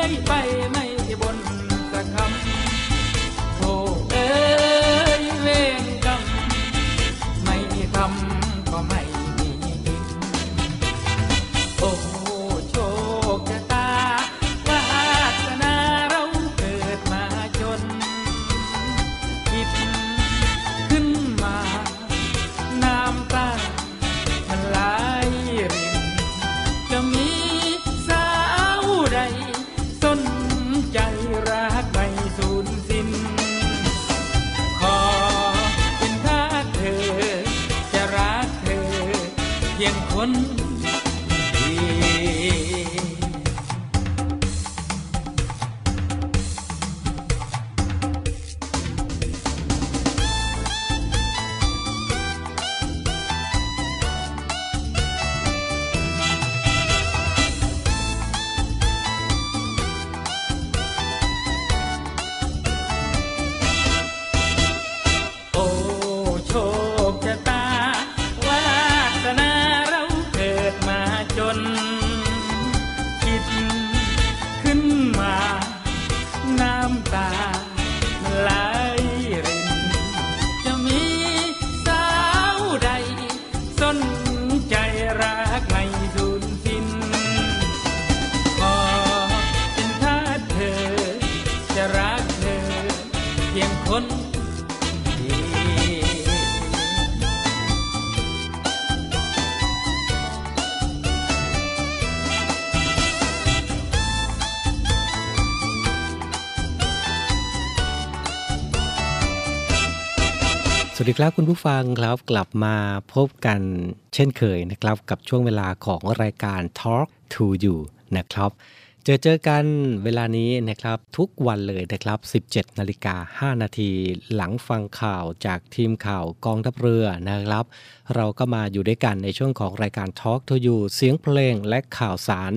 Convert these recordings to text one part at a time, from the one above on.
ได้ไปไม่บนสักคำ วัสดีครับคุณผู้ฟังครับกลับมาพบกันเช่นเคยนะครับ กับช่วงเวลาของรายการ Talk to You นะครับ เจอเจอกันเวลานี้นะครับทุกวันเลยนะครับ 17นาฬิกา5นาทีหลังฟังข่าวจากทีมข่าวกองทัพเรือนะครับ เราก็มาอยู่ด้วยกันในช่วงของรายการ Talk to You เสียงเพลงและข่าวสาร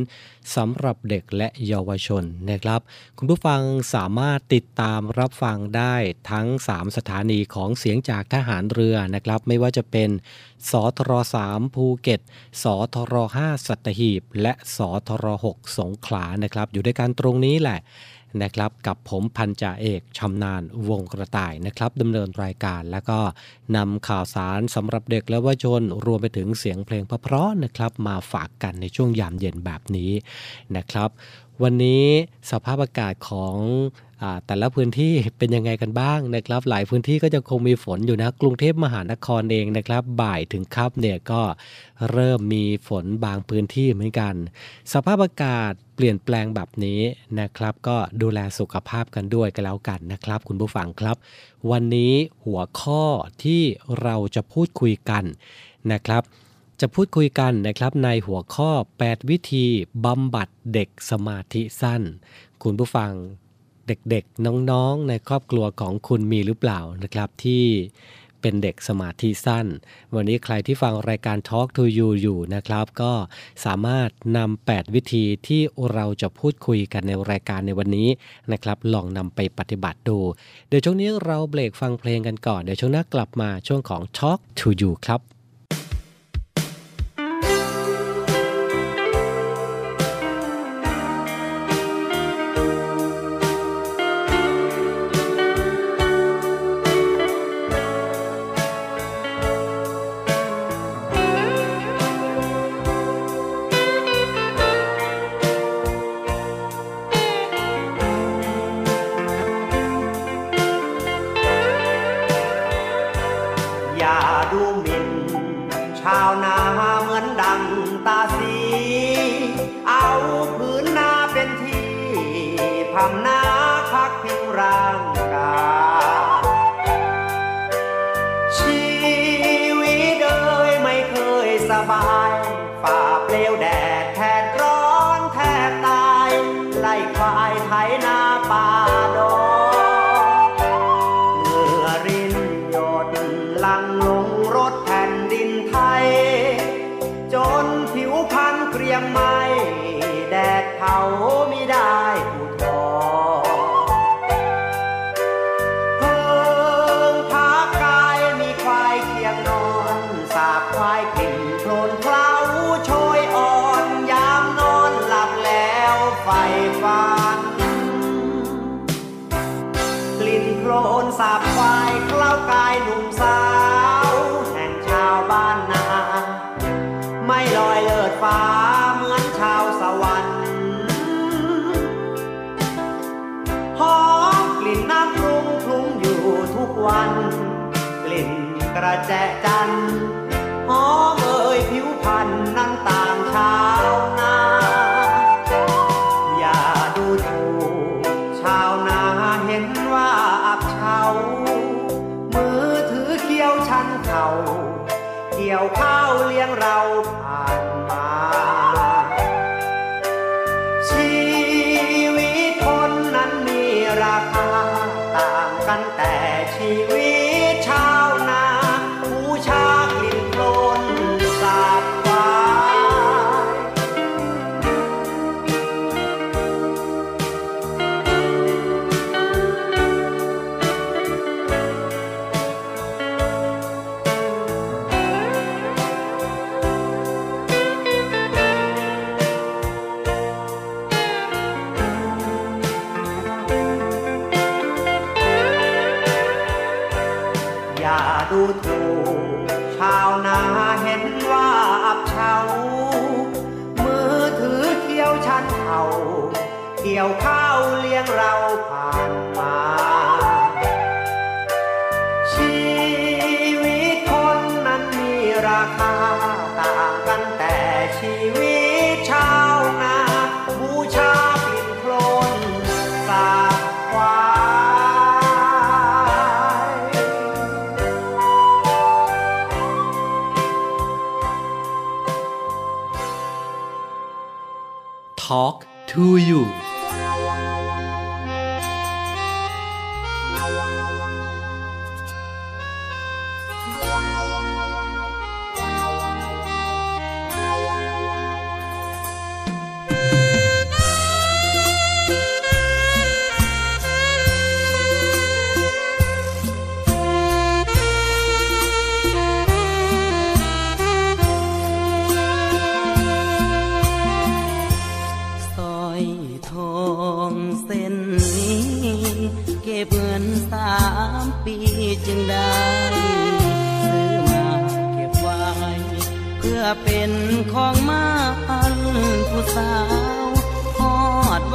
สำหรับเด็กและเยาวชนนะครับ คุณผู้ฟังสามารถติดตามรับฟังได้ทั้ง 3 สถานีของเสียงจากทหารเรือนะครับ ไม่ว่าจะเป็นสทร3ภูเก็ต สทร5สัตหีบ และสทร6สงขลานะครับ อยู่ด้วยกันตรงนี้แหละ นะครับกับผมพันจ่าเอกชำนาญวงกระต่ายนะครับดำเนินรายการแล้วก็นำข่าวสารสำหรับเด็กและวัยชน รวมไปถึงเสียงเพลงเพราะๆนะครับ มาฝากกันในช่วงยามเย็นแบบนี้นะครับ วันนี้สภาพอากาศของ แต่ละพื้นที่เป็นยังไงกันบ้างนะครับ หลายพื้นที่ก็จะคงมีฝนอยู่นะ กรุงเทพมหานครเองนะครับ บ่ายถึงค่ำเนี่ยก็เริ่มมีฝนบางพื้นที่เหมือนกัน สภาพอากาศเปลี่ยนแปลงแบบนี้นะครับ ก็ดูแลสุขภาพกันด้วยกันแล้วกันนะครับ คุณผู้ฟังครับ วันนี้หัวข้อที่เราจะพูดคุยกันนะครับจะพูดคุยกันนะครับในหัวข้อ 8 วิธีบำบัดเด็กสมาธิสั้น คุณผู้ฟัง เด็กๆ น้องๆ ในครอบครัวของคุณมีหรือเปล่านะครับที่เป็นเด็กสมาธิสั้น วันนี้ใครที่ฟังรายการ Talk to You อยู่นะครับ ก็สามารถนำ 8 วิธีที่เราจะพูดคุยกันในรายการในวันนี้นะครับ ลองนำไปปฏิบัติดู เดี๋ยวช่วงนี้เราเบรกฟังเพลงกันก่อน เดี๋ยวช่วงหน้ากลับมาช่วงของ Talk to You ครับ เ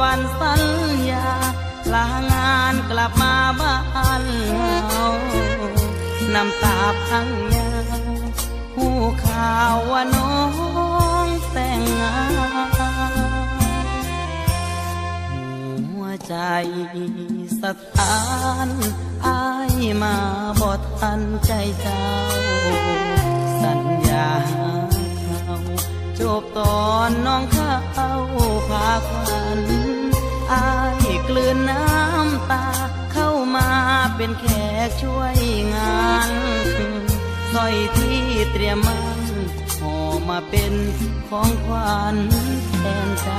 วันสัญญาลางานกลับมาบ้านเฮาน้ำตาพังยาวหูข่าวว่าน้องแต่งงานหัวใจสถานอายมาบอทันใจเจ้า สัญญาเขาจบตอนน้องเข้าพาควัน อายกลืนน้ำตา เข้ามาเป็นแขกช่วยงานสร้อยที่เตรียมมันห่อมาเป็นของขวัญแทนใจ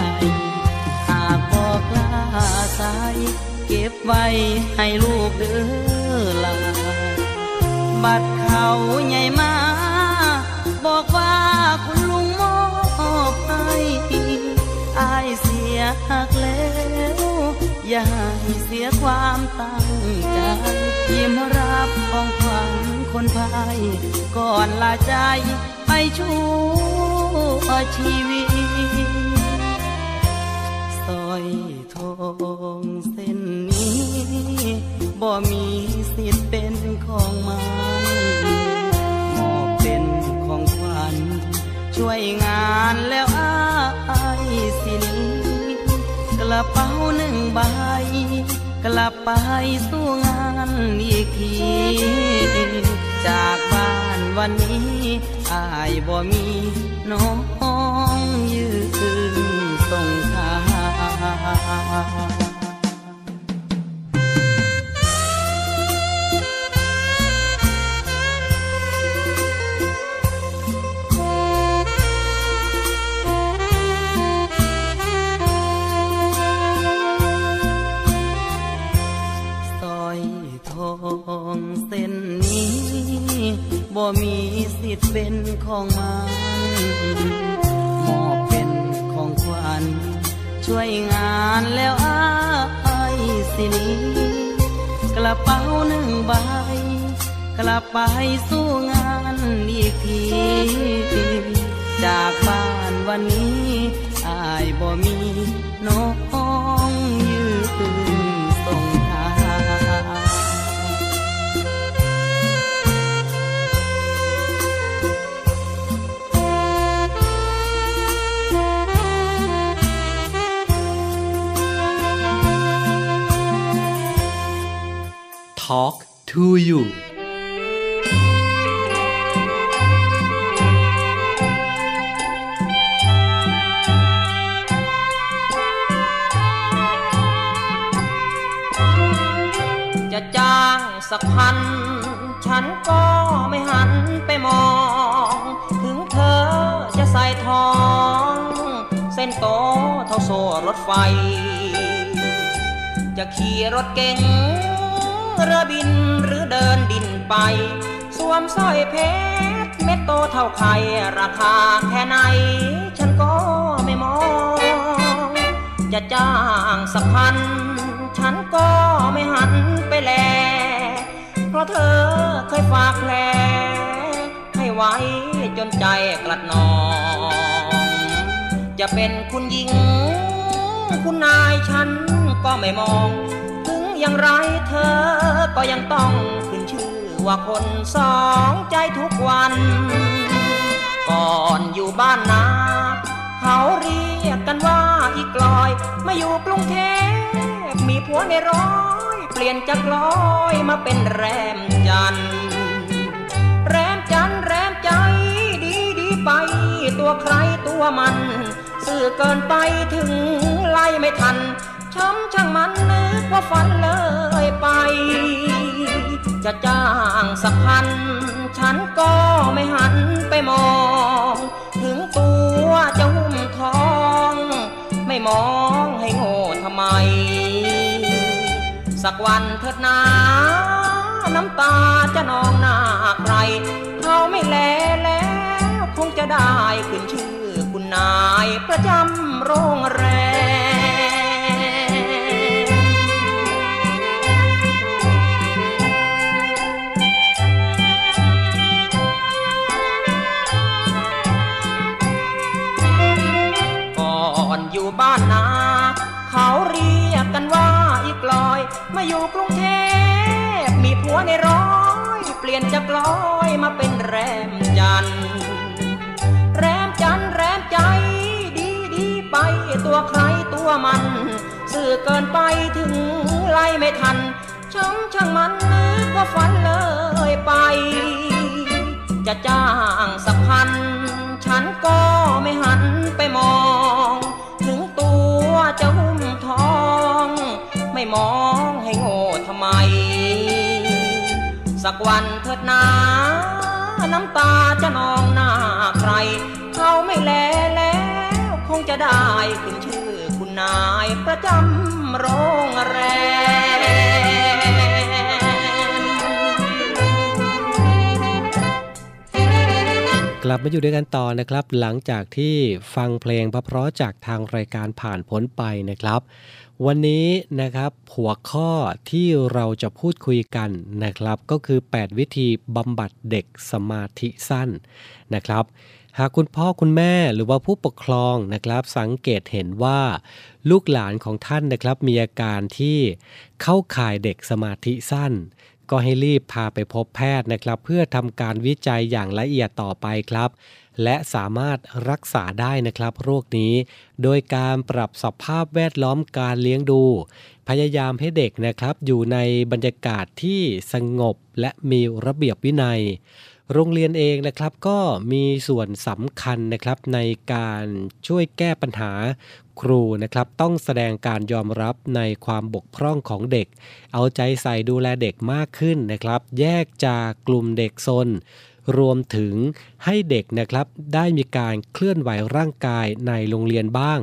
หากบอกลาสายเก็บไว้ให้ลูกเด้อลาบัดเขาใหญ่มา บอกว่าคุณลุงมอบให้อายเสียหัก อย่าให้เสียความตั้งใจยิ้มรับของขวัญคนพายก่อนลาใจไปชั่วชีวิตสร้อยทองเส้นนี้บ่มีสิทธิ์เป็นของมันมอบเป็นของขวัญช่วยงานแล้วอาย ระเป๋าหนึ่งใบ กลับไปสู้งานอีกที จากบ้านวันนี้อายบ่มีน้องยืนส่งทาง ลับไปสู้งานอีกที จากบ้านวันนี้อายบ่มีนก ซ่รถไฟ จะขี่รถเก๋งเรือบินหรือเดินดินไป สวมสร้อยเพชรเม็ดโตเท่าไข่ราคาแค่ไหน ฉันก็ไม่มอง จะจ้างสักพัน ฉันก็ไม่หันไปแล เพราะเธอเคยฝากแผลให้ไว้จนใจกลัดนอง จะเป็นคุณหญิง คุณนายฉันก็ไม่มอง ถึงอย่างไรเธอก็ยังต้องขึ้นชื่อว่าคนสองใจทุกวัน ก่อนอยู่บ้านนาเขาเรียกกันว่าอีกลอยมาอยู่กรุงเทพมีผัวในร้อยเปลี่ยนจากลอยมาเป็นแรมจันแรมจันแรมใจดีดีไปตัวใครตัวมัน สื่อเกินไปถึงไล่ไม่ทัน ช้ำช่างมันนึกว่าฝันเลยไป จะจ้างสักพัน ฉันก็ไม่หันไปมอง ถึงตัวจะหุ้มทอง ไม่มองให้โง่ทำไม สักวันเถิดนาน้ำตาจะนองหน้าใคร เขาไม่แลแล้ว คงจะได้ขึ้นชื่อ นายประจำโรงแรม ก่อนอยู่บ้านนา เขาเรียกกันว่าอีกลอย มาอยู่กรุงเทพ มีผัวในร้อย เปลี่ยนจากลอยมาเป็นแรม ตัวใครตัวมัน สื่อเกินไปถึงไล่ไม่ทันช่างช่างมันนึกว่าฝันเลยไป จะจ้างสักพัน ฉันก็ไม่หันไปมอง ถึงตัวจะหุ้มทอง ไม่มองให้โง่ทำไม สักวันเถิดนาน้ำตาจะนองหน้าใคร เขาไม่แล คงจะได้ขึ้นชื่อคุณนายประจำโรงแรม กลับมาอยู่ด้วยกันต่อนะครับ หลังจากที่ฟังเพลงเพราะจากทางรายการผ่านพ้นไปนะครับ วันนี้นะครับหัวข้อที่เราจะพูดคุยกันนะครับ ก็คือ 8 วิธีบำบัดเด็กสมาธิสั้นนะครับ หากคุณพ่อคุณแม่หรือว่าผู้ปกครองนะครับ สังเกตเห็นว่าลูกหลานของท่านนะครับ มีอาการที่เข้าข่ายเด็กสมาธิสั้น ก็ให้รีบพาไปพบแพทย์นะครับ เพื่อทำการวิจัยอย่างละเอียดต่อไปครับ และสามารถรักษาได้นะครับโรคนี้ โดยการปรับสภาพแวดล้อมการเลี้ยงดู พยายามให้เด็กนะครับ อยู่ในบรรยากาศที่สงบและมีระเบียบวินัย โรงเรียนเองนะครับก็มีส่วนสำคัญนะครับในการช่วยแก้ปัญหาครูนะครับต้องแสดงการยอมรับในความบกพร่องของเด็ก เอาใจใส่ดูแลเด็กมากขึ้นนะครับ แยกจากกลุ่มเด็กซน รวมถึงให้เด็กนะครับได้มีการเคลื่อนไหวร่างกายในโรงเรียนบ้าง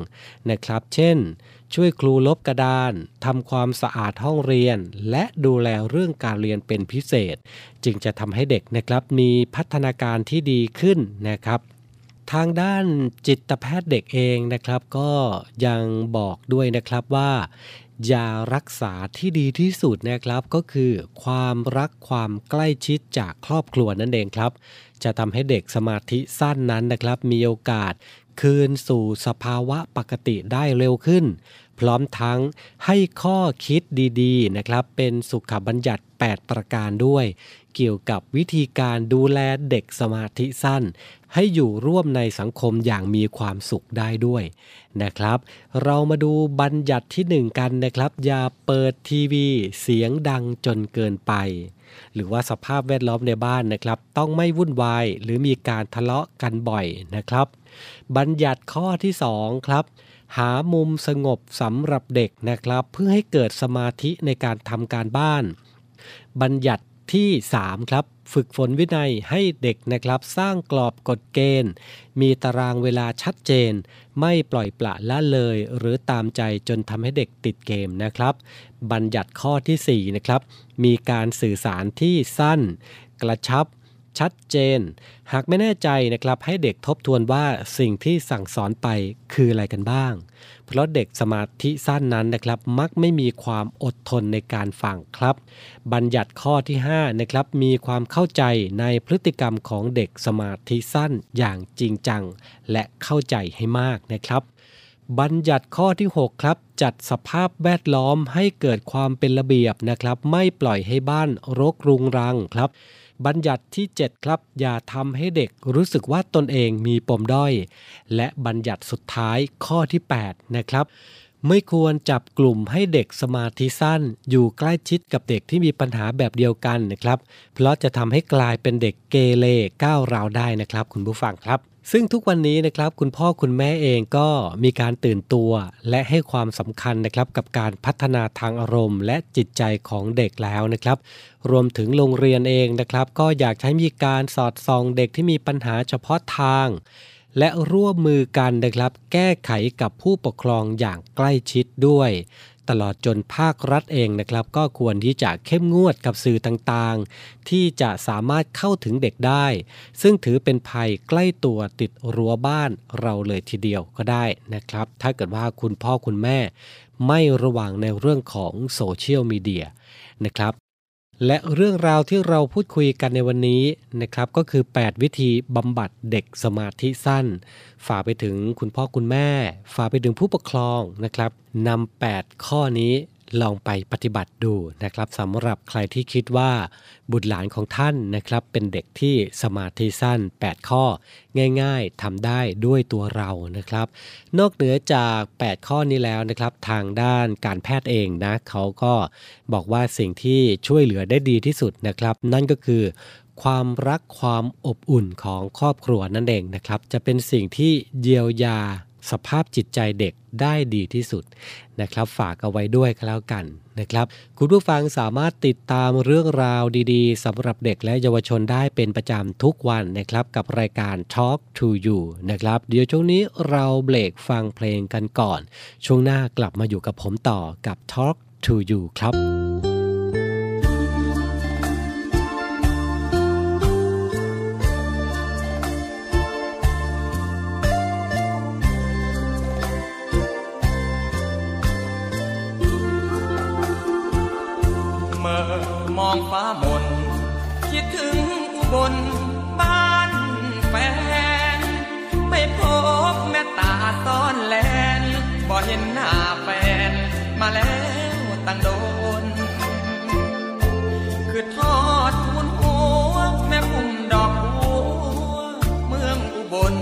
นะครับ เช่น ช่วยครูลบกระดานทำความสะอาดห้องเรียน และดูแลเรื่องการเรียนเป็นพิเศษ จึงจะทำให้เด็กนะครับมีพัฒนาการที่ดีขึ้นนะครับ ทางด้านจิตแพทย์เด็กเองนะครับ ก็ยังบอกด้วยนะครับว่ายารักษาที่ดีที่สุดนะครับก็คือความรักความใกล้ชิดจากครอบครัวนั่นเองครับ จะทำให้เด็กสมาธิสั้นนั้นนะครับ มีโอกาสคืนสู่สภาวะปกติได้เร็วขึ้น พร้อมทั้งให้ข้อคิดดีๆนะครับ เป็นสุขบัญญัติ 8 ประการด้วย เกี่ยวกับวิธีการดูแลเด็กสมาธิสั้น ให้อยู่ร่วมในสังคมอย่างมีความสุขได้ด้วยนะครับ เรามาดูบัญญัติที่1กันนะครับ อย่าเปิดทีวี เสียงดังจนเกินไป หรือว่าสภาพแวดล้อมในบ้านนะครับ ต้องไม่วุ่นวายหรือมีการทะเลาะกันบ่อยนะครับ บัญญัติข้อที่ 2 ครับ หามุมสงบสำหรับเด็กนะครับ เพื่อให้เกิดสมาธิในการทำการบ้าน บัญญัติที่ 3 ครับ ฝึกฝนวินัยให้เด็กนะครับ สร้างกรอบกฎเกณฑ์ มีตารางเวลาชัดเจน ไม่ปล่อยปละละเลย หรือตามใจจนทำให้เด็กติดเกมนะครับ บัญญัติข้อที่ 4 นะครับ มีการสื่อสารที่สั้น กระชับ ชัดเจน หากไม่แน่ใจนะครับให้เด็กทบทวนว่าสิ่งที่สั่งสอนไปคืออะไรกันบ้าง เพราะเด็กสมาธิสั้นนั้นนะครับ มักไม่มีความอดทนในการฟังครับ บัญญัติข้อที่5นะครับมีความเข้าใจในพฤติกรรมของเด็กสมาธิสั้นอย่างจริงจัง และเข้าใจให้มากนะครับบัญญัติข้อที่ 6 ครับ จัดสภาพแวดล้อมให้เกิดความเป็นระเบียบนะครับ ไม่ปล่อยให้บ้านรกรุงรังครับ บัญญัติที่ 7 ครับ อย่าทำให้เด็กรู้สึกว่าตนเองมีปมด้อย และบัญญัติสุดท้ายข้อที่ 8 นะครับ ไม่ควรจับกลุ่มให้เด็กสมาธิสั้น อยู่ใกล้ชิดกับเด็กที่มีปัญหาแบบเดียวกันนะครับ เพราะจะทำให้กลายเป็นเด็กเกเรก้าวร้าวได้นะครับ คุณผู้ฟังครับ ซึ่งทุกวันนี้นะครับคุณพ่อคุณแม่เองก็มีการตื่นตัว และให้ความสำคัญนะครับกับการพัฒนาทางอารมณ์ และจิตใจของเด็กแล้วนะครับ รวมถึงโรงเรียนเองนะครับ ก็อยากให้มีการสอดส่องเด็กที่มีปัญหาเฉพาะทาง และร่วมมือกันนะครับ แก้ไขกับผู้ปกครองอย่างใกล้ชิดด้วย ตลอดจนภาครัฐเองนะครับ ก็ควรที่จะเข้มงวดกับสื่อต่างๆ ที่จะสามารถเข้าถึงเด็กได้ ซึ่งถือเป็นภัยใกล้ตัวติดรั้วบ้านเราเลยทีเดียวก็ได้นะครับ ถ้าเกิดว่าคุณพ่อคุณแม่ ไม่ระวังในเรื่องของโซเชียลมีเดียนะครับ และเรื่องราวที่เราพูดคุยกันในวันนี้นะครับก็คือ 8 วิธีบำบัดเด็กสมาธิสั้น ฝากไปถึงคุณพ่อคุณแม่ ฝากไปถึงผู้ปกครองนะครับนำ8ข้อนี้ ลองไปปฏิบัติดูนะครับสำหรับใครที่คิดว่า บุตรหลานของท่านนะครับ เป็นเด็กที่สมาธิสั้น 8 ข้อ ง่ายๆทำได้ด้วยตัวเรานะครับ นอกเหนือจาก 8 ข้อนี้แล้วนะครับ ทางด้านการแพทย์เองนะเขาก็บอกว่าสิ่งที่ช่วยเหลือได้ดีที่สุดนะครับ นั่นก็คือความรักความอบอุ่นของครอบครัวนั่นเองนะครับ จะเป็นสิ่งที่เยียวยา สภาพจิตใจเด็กได้ดีที่สุดนะครับ ฝากเอาไว้ด้วยก็แล้วกันนะครับ คุณผู้ฟังสามารถติดตามเรื่องราวดีๆสำหรับเด็กและเยาวชนได้เป็นประจำทุกวันนะครับ กับรายการ Talk to You นะครับ เดี๋ยวช่วงนี้เราเบรกฟังเพลงกันก่อน ช่วงหน้ากลับมาอยู่กับผมต่อกับ Talk to You ครับ องฟ้ามน คิดถึงอุบลบ้านแฟน ไม่พบแม่ตาซ้อนแลนบ่เห็นหน้าแฟน มาแล้วตั้งโดน คือทอดทุนหัวแม่พุ่มดอกบัวเมืองอุบล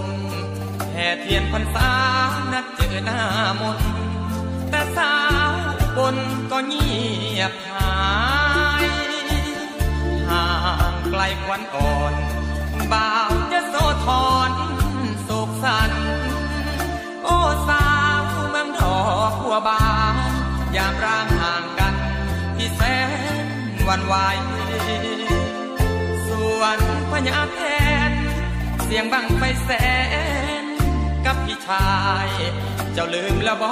แห่เทียนพรรษานัดเจอหน้ามนแต่สาวบลก็เงียบหายางไกลควันอ่อนบ่าวจะโซทอนโศกสัน โอ้สาวเมืองทอกหัวบานยามร่างห่างกัน ที่แสนวันวายส่วนพญาแทน เสียงบังไฟแสน กับพี่ชาย เจ้าลืมแล้วบ่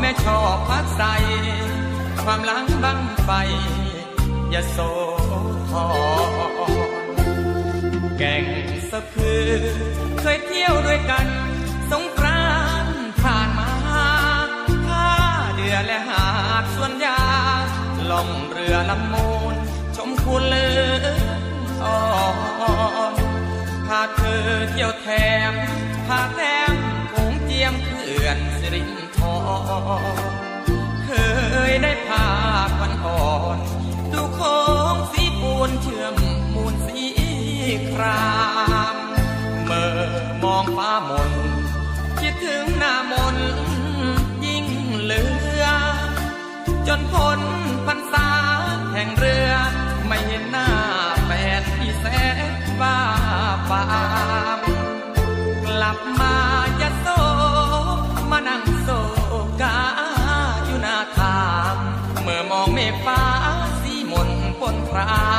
แม่ชอบพักใสความหลังบังไฟอย่าโสธร แก่งสะพือ เคยเที่ยวด้วยกัน สงกรานผ่านมาท่าเดือและหาดส่วนยาล่องเรือลำมูล ชมคุณเลืออ่อนพาเธอเที่ยวแถมพาแต้มคงเจียมเขื่อนสิรินทรเคยได้พาควันอ่อน ดูโค้งสีปูนเชื่อมมูลสี ครามเมื่อมองฟ้ามนคิดถึงหน้ามนยิ่งเหลือ จนพ้นพรรษาแห่งเรือ ไม่เห็นหน้าแฟนที่แสนบ้าปามกลับมายะโซมานั่งโซกาอยู่หน้าทาม เมื่อมองเมฆฟ้าสีมนคราม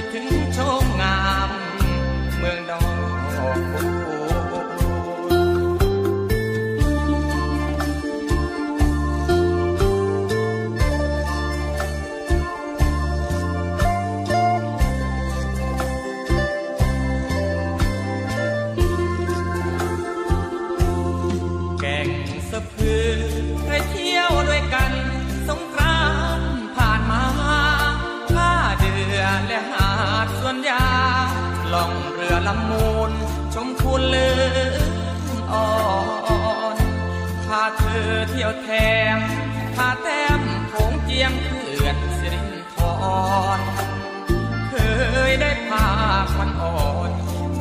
คิดถึงโชมงาม เมืองดอกบู ลำมูลชมคุณเลืออ่อนพาเธอเที่ยวแถมพาแต้มโขงเจียมเขื่อนสิรินทรเคยได้พาควันอ่อน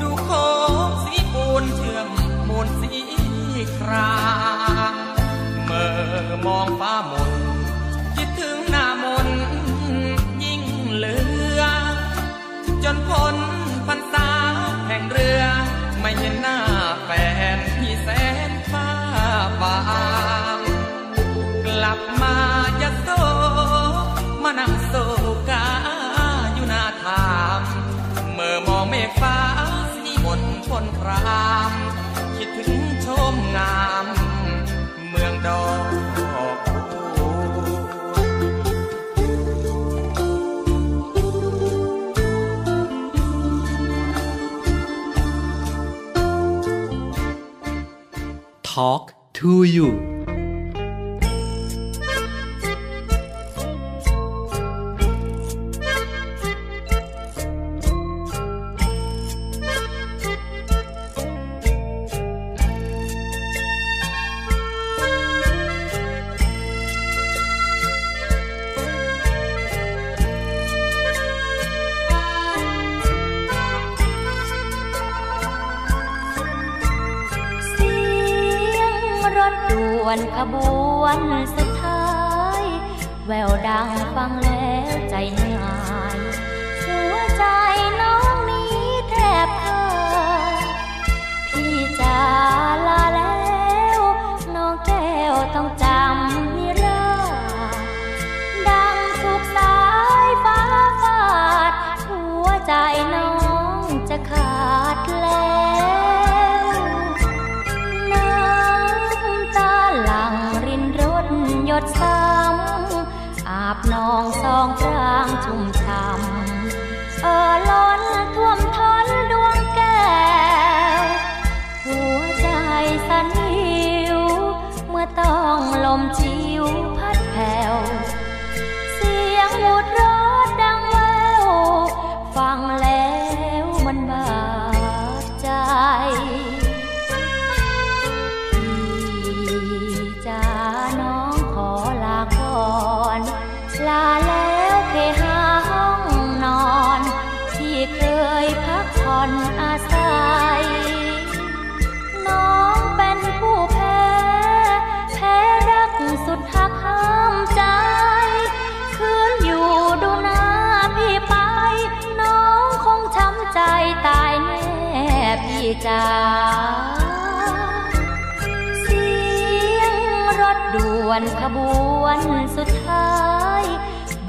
ดูโค้งสีปูนเชื่อมมูลสีครามเมื่อมองฟ้ามนคิดถึงหน้ามนยิ่งเหลือ จนพ้นพรรษา งเรือ ไม่เห็นหน้าแฟนที่แสนฟ้าบางกลับมายะโซมานั่งโซกาอยู่หน้าทามเมื่อมองเมฆฟ้าสีมนพนพรามคิดถึงชมงาม เมืองดอก Talk to you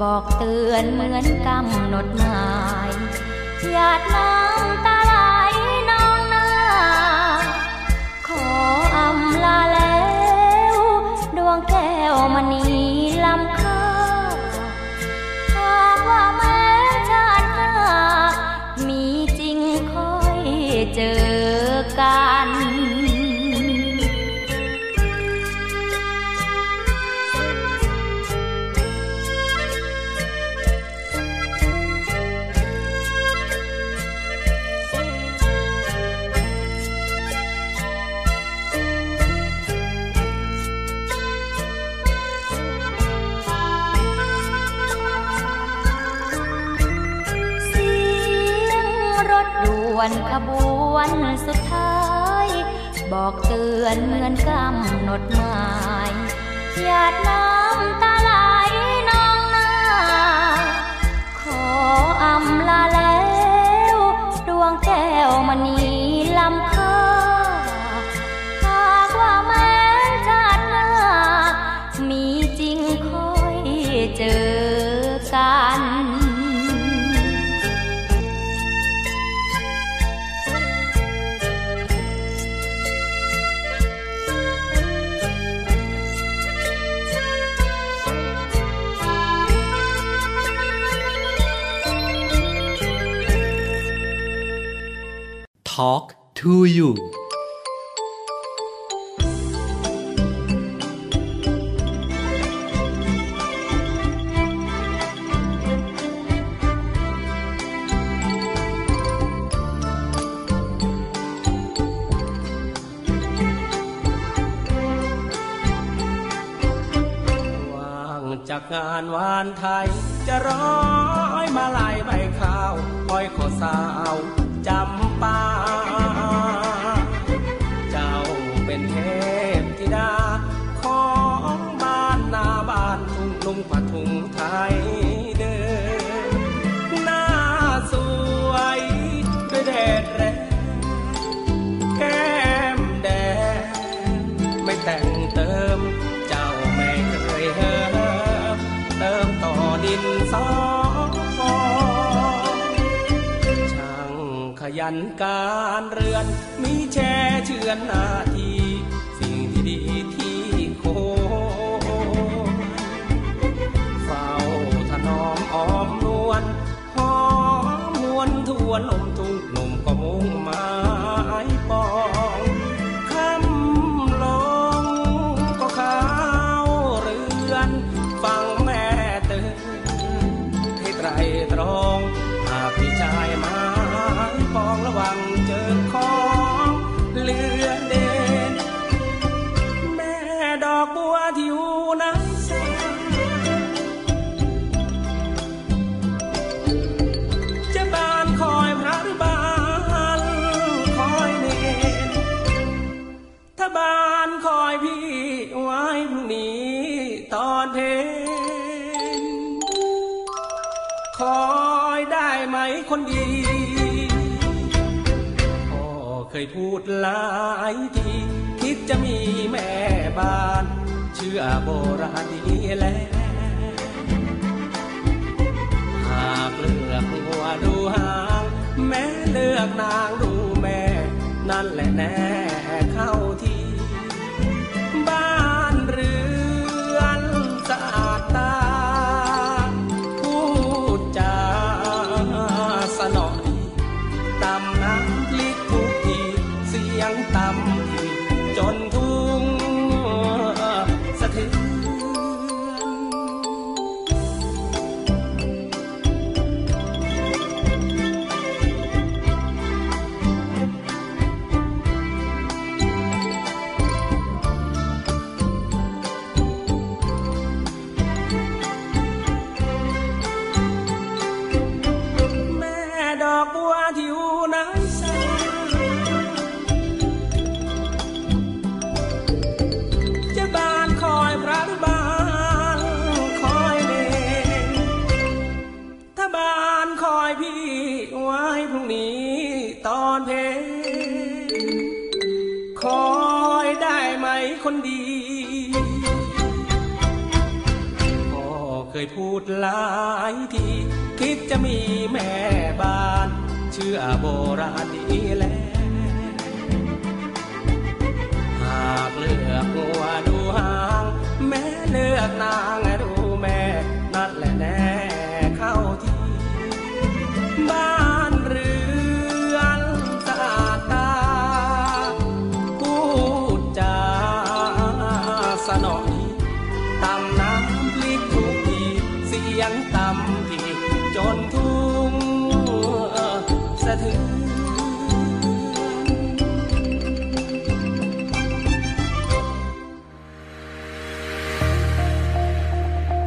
บอกเตือนเหมือนกำหนดหมายหยาดน้ำตาไหลนองหน้า ขออำลาแล้ว ดวงแก้วมณี วันสุดท้าย บอกเตือนเหมือนกำหนดหมายหยาดน้ำตาไหลนองหน้า ขออำลาแล talk to you จากงานวานไทยจะรอ ยันการเรือน มีแช่เชือนนาทีสิ่งที่ดีที่โคเฝ้าถนอมอ้อมนวลหอมนวนทวนลม ยพูดหลายที คิดจะมีแม่บ้าน เชื่อโบราณดีแล้วหากเลือกหัวดูหาง แม่เลือกนางดูแม่ นั่นแหละแน่เข้าที ยพูดหลายทีคิดจะมีแม่บ้าน เชื่อโบราณดีแล้วหากเลือกหัวดูหาง แม่เลือกนางดู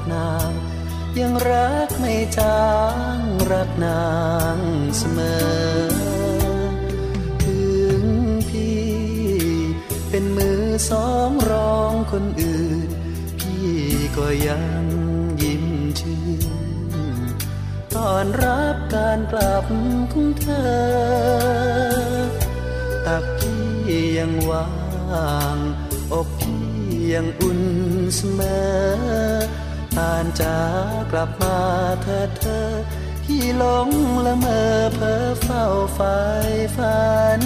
อกนาง ยังรักไม่จางรักนางเสมอ ถึงพี่ เป็นมือสองรองคนอื่น พี่ก็ยังยิ้มชื่นตอนรับการกลับของเธอ ตักพี่ยังว่างอกพี่ยังอุ่นเสมอ ตานจากลับมาเธอเธอพี่หลงละเมอเพ้อเฝ้าไฟฝัน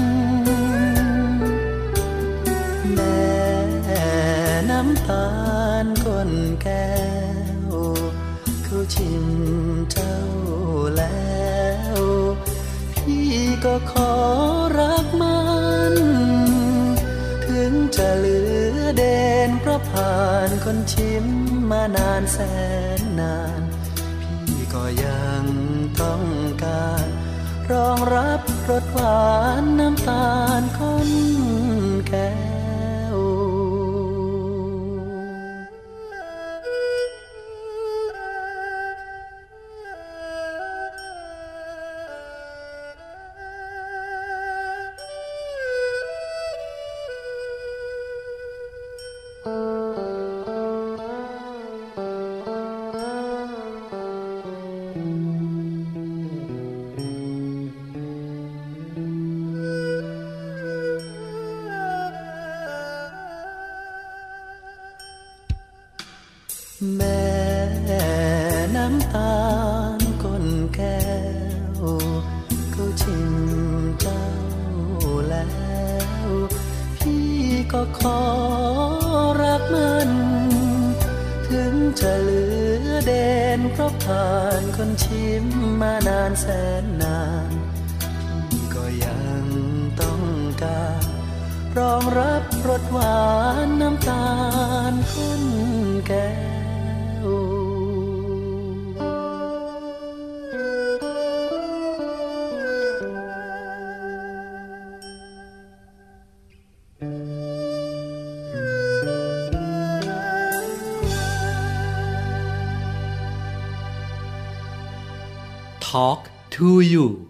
แม่น้ำตาลก้นแก้วเขาชิมเจ้าแล้ว พี่ก็ขอรักมัน ถึงจะเหลือเด่นเพราะผ่านคนชิม มานานแสนนาน พี่ก็ยังต้องการ รองรับรสหวานน้ำตาลคนแก่ เหลือเด่นเพราะผ่านคนชิมมานานแสนนาน ก็ยังต้องการ รองรับรสหวานน้ำตาลคนแก่ to you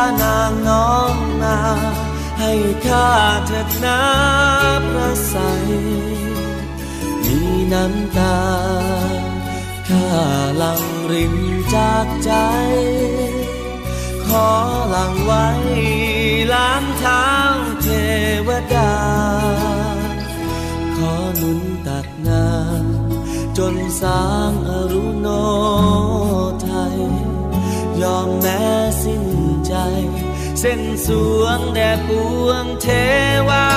านางน้องนา ให้ข้าเถิดนาพระใส มีน้ำตา ข้าลังรินจากใจ ขอหลังไว้ล้างเท้าเทวดา ขอหนุนตักน้ำจนสางอรุโนไทยยอมแม้สิ้น ใจ เส้นสวงแด่ปวงเทวา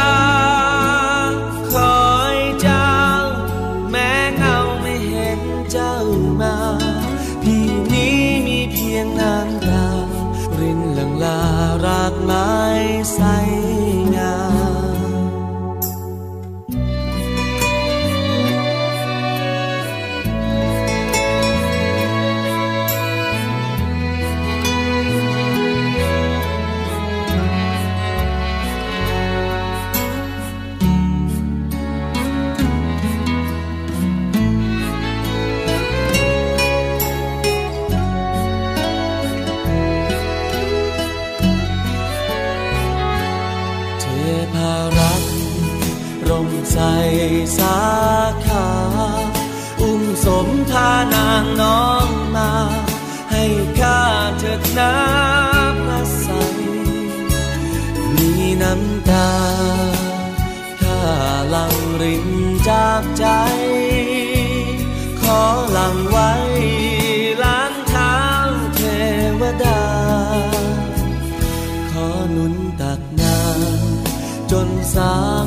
คอยเจ้า แม้เงาไม่เห็นเจ้ามา พี่นี้มีเพียงน้ำตา รินหลังลารากไม้ใส สาขา อุ้มสมพานางน้องมา ให้ข้าเถิดน้ำพระใส มีน้ำตา ข้าหลังรินจากใจ ขอหลังไว้ล้างเท้าเทวดา ขอหนุนตักน้ำจนสาง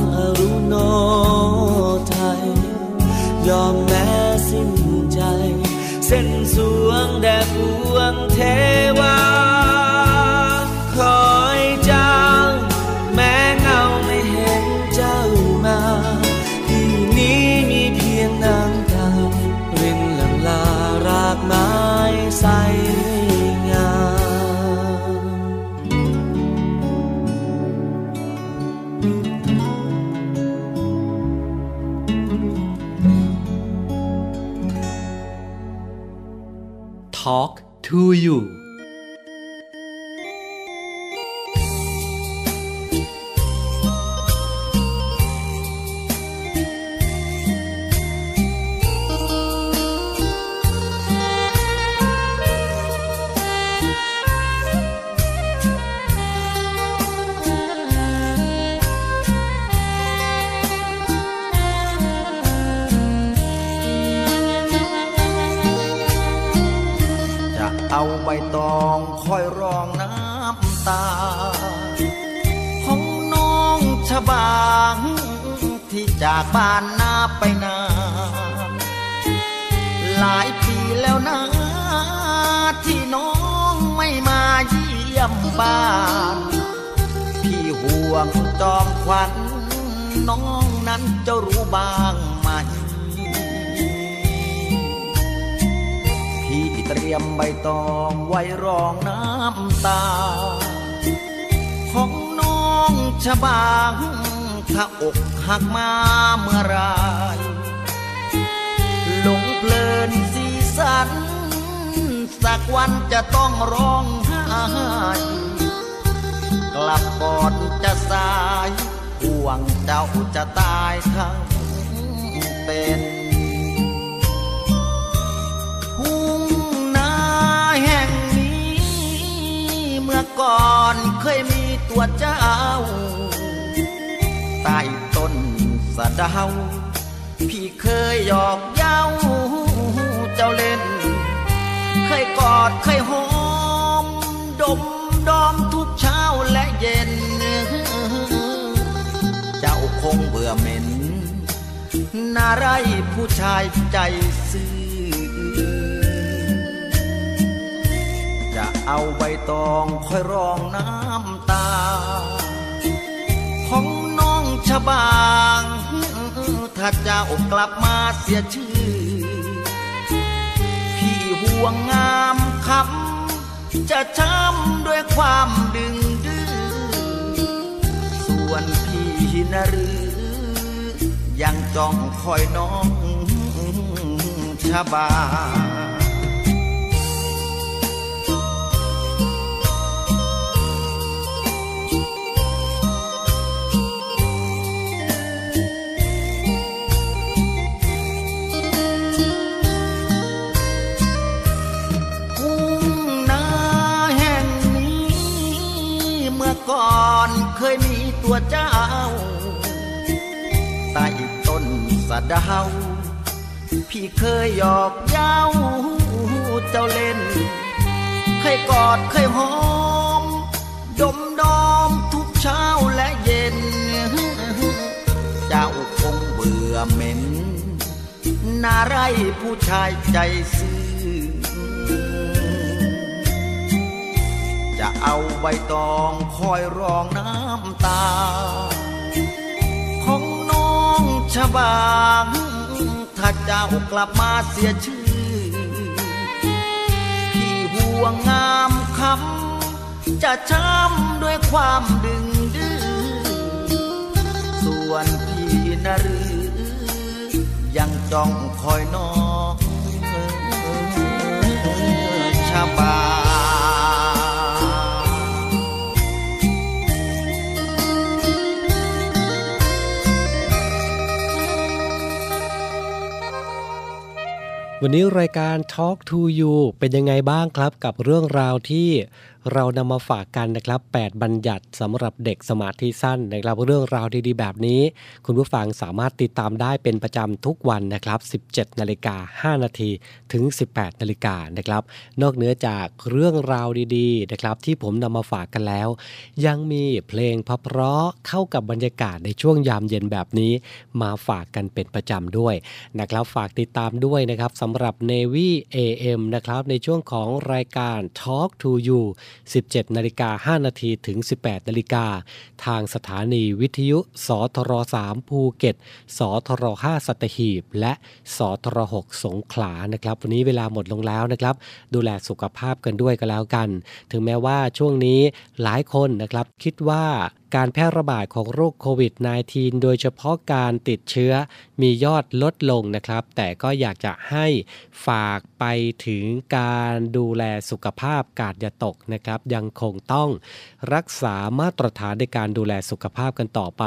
ว วเจ้าใต้ต้นสะเดาพี่เคยหยอกเย้าเจ้าเล่น เคยกอดเคยหอม ดมดอมทุกเช้าและเย็น เจ้าคงเบื่อเหม็นนาไรผู้ชายใจซื่อ จะเอาใบตองคอยรองน้ำ ตา ของน้องชบางถ้าเจ้ากลับมาเสียชื่อ พี่ห่วงงามคำจะช้ำด้วยความดึงดื้อส่วนพี่นะหรือยังจ้องคอยน้องชบาทุ่ ก่อนเคยมีตัวเจ้าใต้ต้นสะดาว พี่เคยหยอกเย้าเจ้าเล่น เคยกอดเคยหอม ดมดอมทุกเช้าและเย็น เจ้าคงเบื่อเหม็น นาไรผู้ชายใจซื่อ จะเอาใบตองคอยรองน้ำตา ของน้องชบางถ้าเจ้ากลับมาเสียชื่อพี่ห่วงงามคำจะช้ำด้วยความดึงดื้อส่วนพี่นรือ ยังจ้องคอยน้องชบา วันนี้รายการ Talk to You เป็นยังไงบ้างครับกับเรื่องราวที่ เรานำมาฝากกันนะครับ 8 บัญญัติสำหรับเด็กสมาธิสั้นนะครับเรื่องราวดีๆแบบนี้ คุณผู้ฟังสามารถติดตามได้เป็นประจำทุกวันนะครับ 17 นาฬิกา 5 นาทีถึง 18 นาฬิกานะครับ นอกเหนือจากเรื่องราวดีๆนะครับที่ผมนำมาฝากกันแล้ว ยังมีเพลงพเพราะเข้ากับบรรยากาศในช่วงยามเย็นแบบนี้ มาฝากกันเป็นประจำด้วยนะครับฝากติดตามด้วยนะครับสำหรับ Navy AM นะครับในช่วงของรายการ Talk to You 17 นาฬิกา 5 นาทีถึง 18 นาฬิกา ทางสถานีวิทยุ สทร3ภูเก็ต สทร5สัตหีบ และสทร6สงขลานะครับ วันนี้เวลาหมดลงแล้วนะครับ ดูแลสุขภาพกันด้วยก็แล้วกัน ถึงแม้ว่าช่วงนี้หลายคนนะครับคิดว่า การแพร่ระบาดของโรคโควิด -19 โดยเฉพาะการติดเชื้อมียอดลดลงนะครับ แต่ก็อยากจะให้ฝากไปถึงการดูแลสุขภาพกาดอย่าตกนะครับ ยังคงต้องรักษามาตรฐานในการดูแลสุขภาพกันต่อไป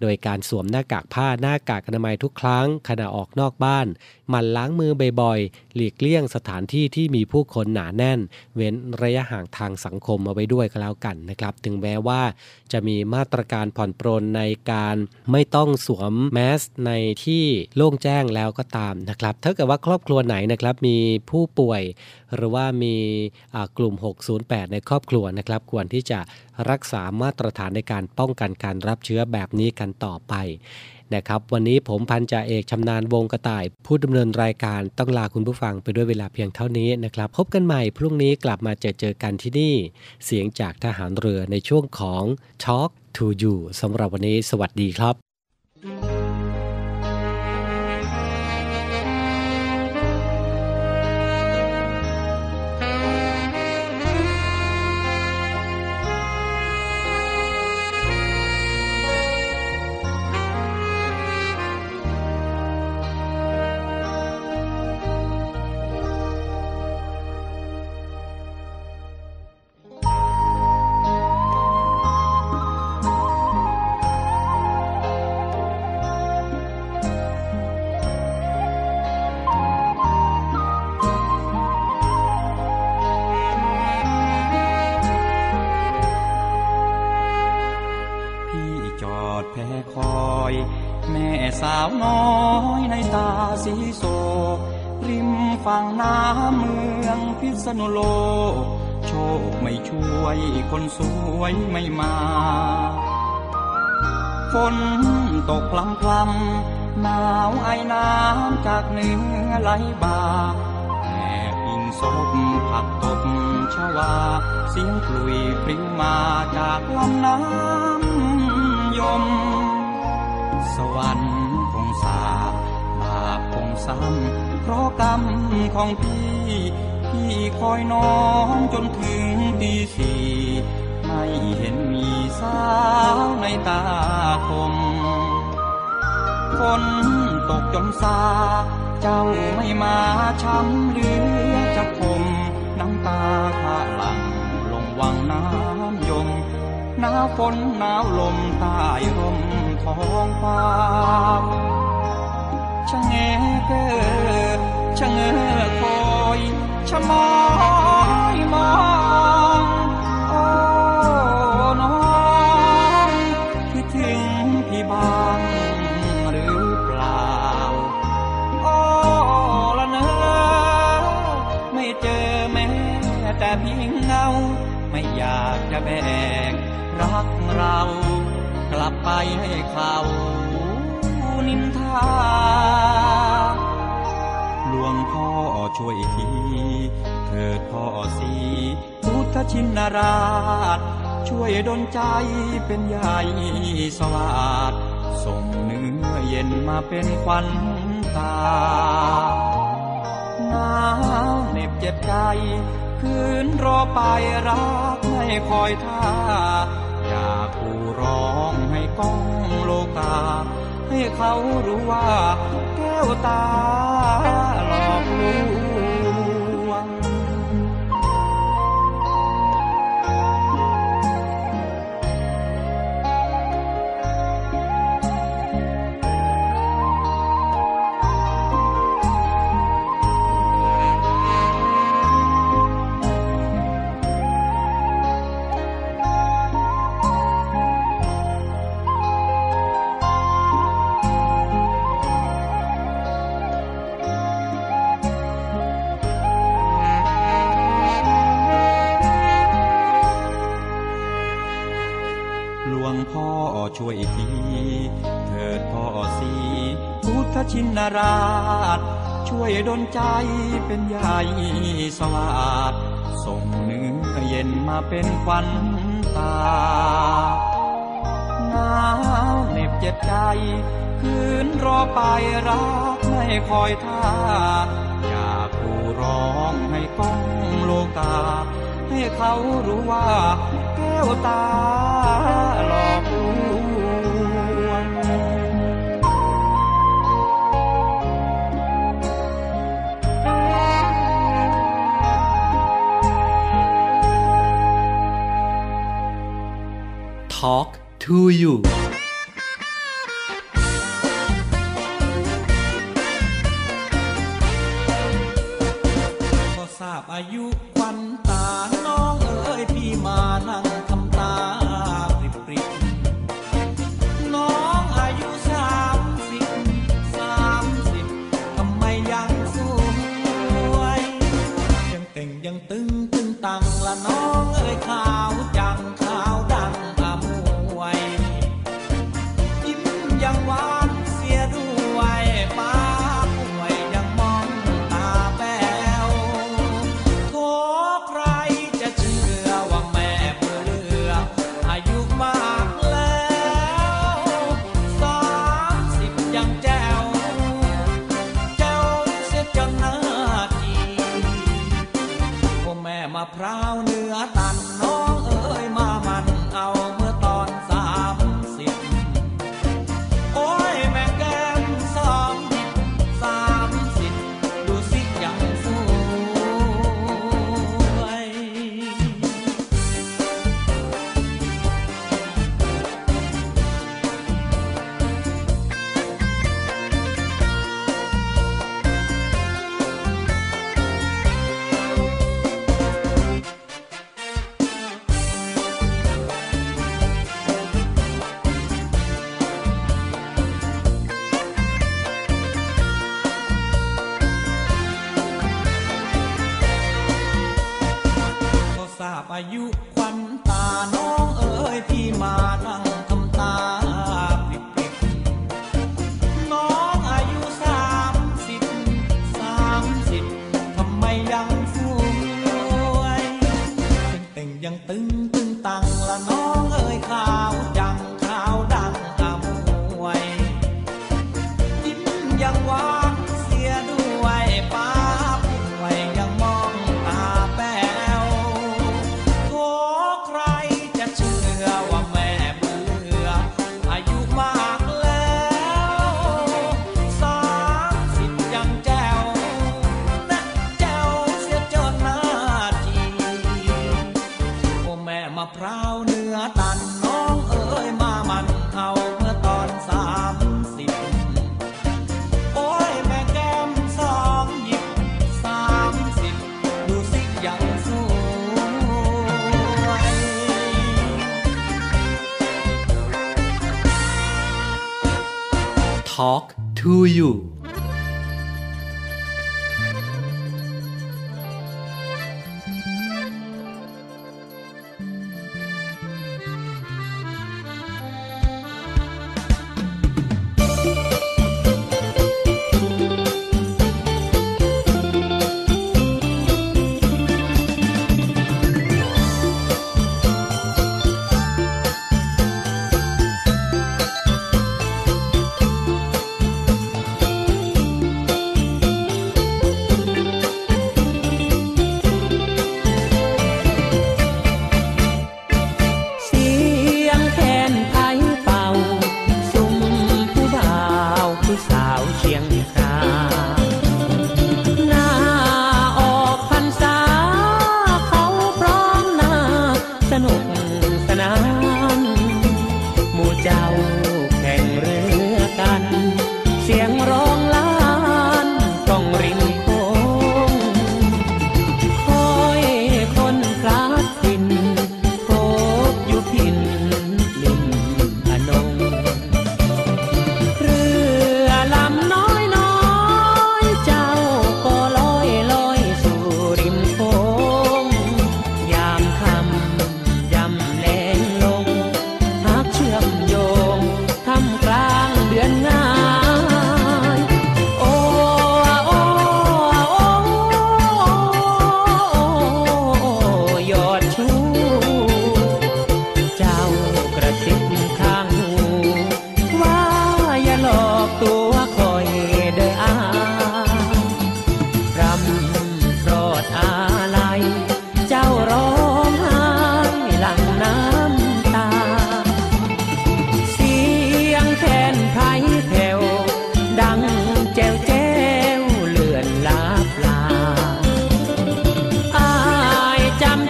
โดยการสวมหน้ากากผ้าหน้ากากอนามัยทุกครั้งขณะออกนอกบ้านมันล้างมือบ่อยๆ หลีกเลี่ยงสถานที่ที่มีผู้คนหนาแน่น เว้นระยะห่างทางสังคมมาไว้ด้วยก็แล้วกันนะครับ ถึงแม้ว่าจะมีมาตรการผ่อนปรนในการไม่ต้องสวมแมสในที่โล่งแจ้งแล้วก็ตามนะครับถ้าเกิดว่าครอบครัวไหนนะครับมีผู้ป่วย หรือว่ามีกลุ่ม 608 ในครอบครัวนะครับ ควรที่จะรักษามาตรฐานในการป้องกันการรับเชื้อแบบนี้กันต่อไป นะครับ วันนี้ผมพันจ่าเอกชำนาญวงกระต่าย ผู้ดำเนินรายการต้องลาคุณผู้ฟังไปด้วยเวลาเพียงเท่านี้นะครับ พบกันใหม่พรุ่งนี้กลับมาเจอเจอกันที่นี่ เสียงจากทหารเรือในช่วงของ Talk to You สำหรับวันนี้ สวัสดีครับ องพี่ พี่คอยน้องจนถึงตีสี่ไม่เห็นมีสาวในตาคมฝนตกจนซา เจ้าไม่มาช้ำเหลือจะคม น้ำตาข้าหลังลงวังน้ำยมหนาวฝนหนาวลมใต้ร่มท้องฟ้าชะเงเกอ ชะเงอคอยชะมอยมองโอ้น้องคิดถึงพี่บ้างหรือเปล่าโอ้ละเนอไม่เจอแม้แต่เพียงเงา ไม่อยากจะแบ่งรักเรา กลับไปให้เขานินทา ช่วยทีเถิดพ่อสีพุทธชินราช ช่วยดลใจเป็นใหญ่สวาดส่งเนื้อเย็นมาเป็นควันตาหนาวเหน็บเจ็บใจ คืนรอไปรักไม่คอยท่า อยากกูร้องให้ก้องโลกา ให้เขารู้ว่าแก้วตา ชินราช ช่วยดลใจเป็นใหญ่สวาดส่งเนื้อเย็นมาเป็นควันตาหนาวเหน็บเจ็บใจ คืนรอไปรักไม่คอยท่า อยากกูร้องให้ก้องโลกา ให้เขารู้ว่าแก้วตาหลอก Talk to you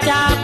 down.